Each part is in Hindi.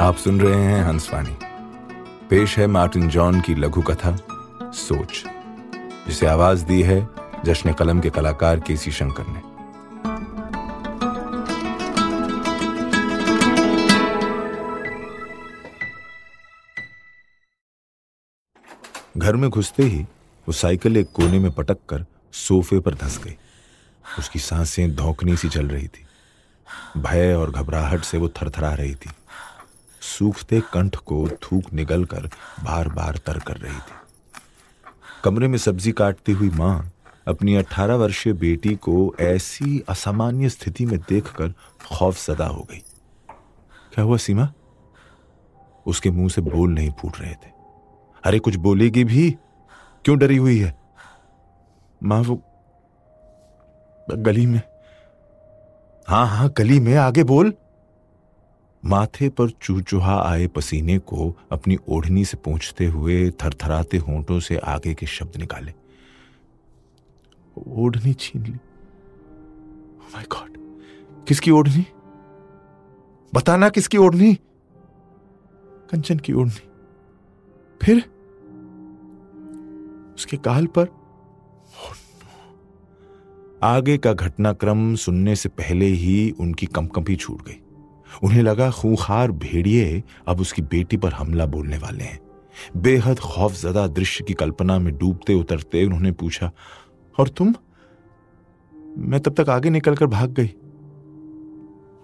आप सुन रहे हैं हंसवाणी पेश है मार्टिन जॉन की लघु कथा, सोच, जिसे आवाज़ दी है जश्न कलम के कलाकार केसी शंकर ने। घर में घुसते ही वो साइकिल एक कोने में पटक कर सोफे पर धस गई। उसकी साँसें धौकनी सी चल रही थी। भय और घबराहट से वो थरथरा रही थी। सूखते कंठ को थूक निगल कर बार बार तर कर रही थी। कमरे में सब्ज़ी काटती हुई माँ अपनी अठारह वर्षीय बेटी को ऐसी असामान्य स्थिति में देखकर खौफ सदा हो गई। क्या हुआ सीमा? उसके मुँह से बोल नहीं फूट रहे थे। अरे कुछ बोलेगी भी? क्यों डरी हुई है? माँ, वो गली में। हाँ हाँ गली में, आगे बोल। माथे पर चूचुहा आए पसीने को अपनी ओढ़नी से पहुँचते हुए थरथराते होंठों से आगे के शब्द निकाले। ओढ़नी छीन ली। माय oh गॉड किसकी ओढ़नी? बताना किसकी ओढ़नी? कंचन की ओढ़नी। फिर उसके काल पर। आगे का घटनाक्रम सुनने से पहले ही उनकी कंपकंपी छूट गई। उन्हें लगा खूंखार भेड़िए अब उसकी बेटी पर हमला बोलने वाले हैं। बेहद खौफजदा दृश्य की कल्पना में डूबते उतरते उन्होंने पूछा, और तुम? मैं तब तक आगे निकलकर भाग गई?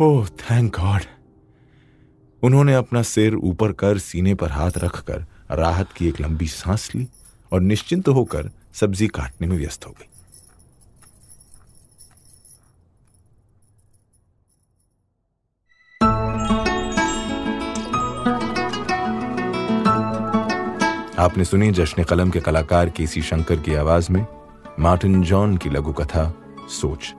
Oh, thank God! उन्होंने अपना सिर ऊपर कर सीने पर हाथ रखकर राहत की एक लंबी सांस ली और निश्चिंत होकर सब्ज़ी काटने में व्यस्त हो गई। आपने सुनी जश्न कलम के कलाकार केसी शंकर की आवाज़ में मार्टिन जॉन की लघु कथा सोच।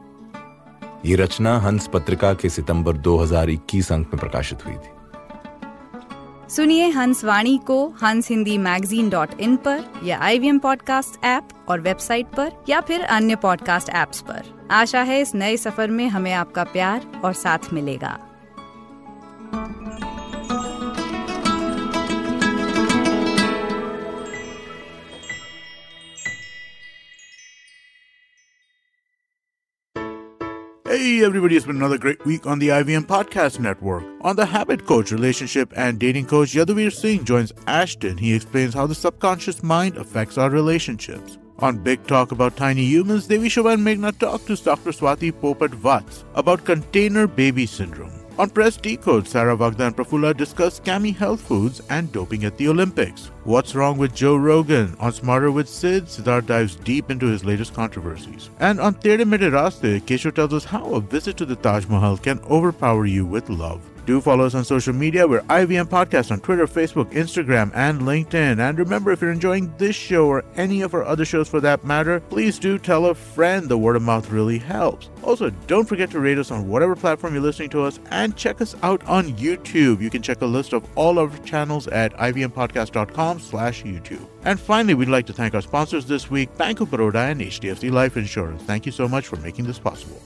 ये रचना हंस पत्रिका के सितंबर 2021 अंक में प्रकाशित हुई थी। सुनिए हंस वाणी को हंस हिंदी मैगजीन डॉट इन पर या आई पॉडकास्ट ऐप और वेबसाइट पर या फिर अन्य पॉडकास्ट ऐप्स पर। आशा है इस नए सफ़र में हमें आपका प्यार और साथ मिलेगा। Hey everybody, it's been another great week on the IVM Podcast Network. On the Habit Coach Relationship and Dating Coach, Yaduvir Singh joins Ashton. He explains how the subconscious mind affects our relationships. On Big Talk about tiny humans, Devi Shobha and Meghna talk to Dr. Swati Popat Vats about container baby syndrome. On Press Decode, Sarah Vagda and Prafula discuss scammy health foods and doping at the Olympics. What's wrong with Joe Rogan? On Smarter with Sid, Siddharth dives deep into his latest controversies. And on Tere Mere Raste, Kesho tells us how a visit to the Taj Mahal can overpower you with love. Do follow us on social media. We're IVM Podcast on Twitter, Facebook, Instagram, and LinkedIn. And remember, if you're enjoying this show or any of our other shows for that matter, please do tell a friend. The word of mouth really helps. Also, don't forget to rate us on whatever platform you're listening to us and check us out on YouTube. You can check a list of all our channels at ivmpodcast.com slash YouTube. And finally, we'd like to thank our sponsors this week, Bank of Baroda and HDFC Life Insurance. Thank you so much for making this possible.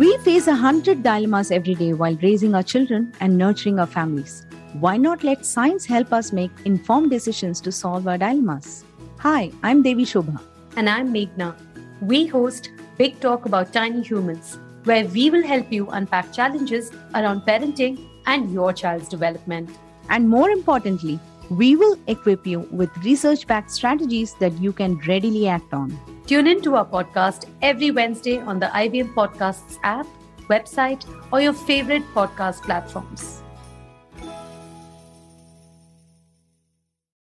We face a hundred dilemmas every day while raising our children and nurturing our families. Why not let science help us make informed decisions to solve our dilemmas? Hi, I'm Devi Shobha. And I'm Meghna. We host Big Talk About Tiny Humans, where we will help you unpack challenges around parenting and your child's development. And more importantly, we will equip you with research backed strategies that you can readily act on. Tune in to our podcast every Wednesday on the IBM Podcasts app, website, or your favorite podcast platforms.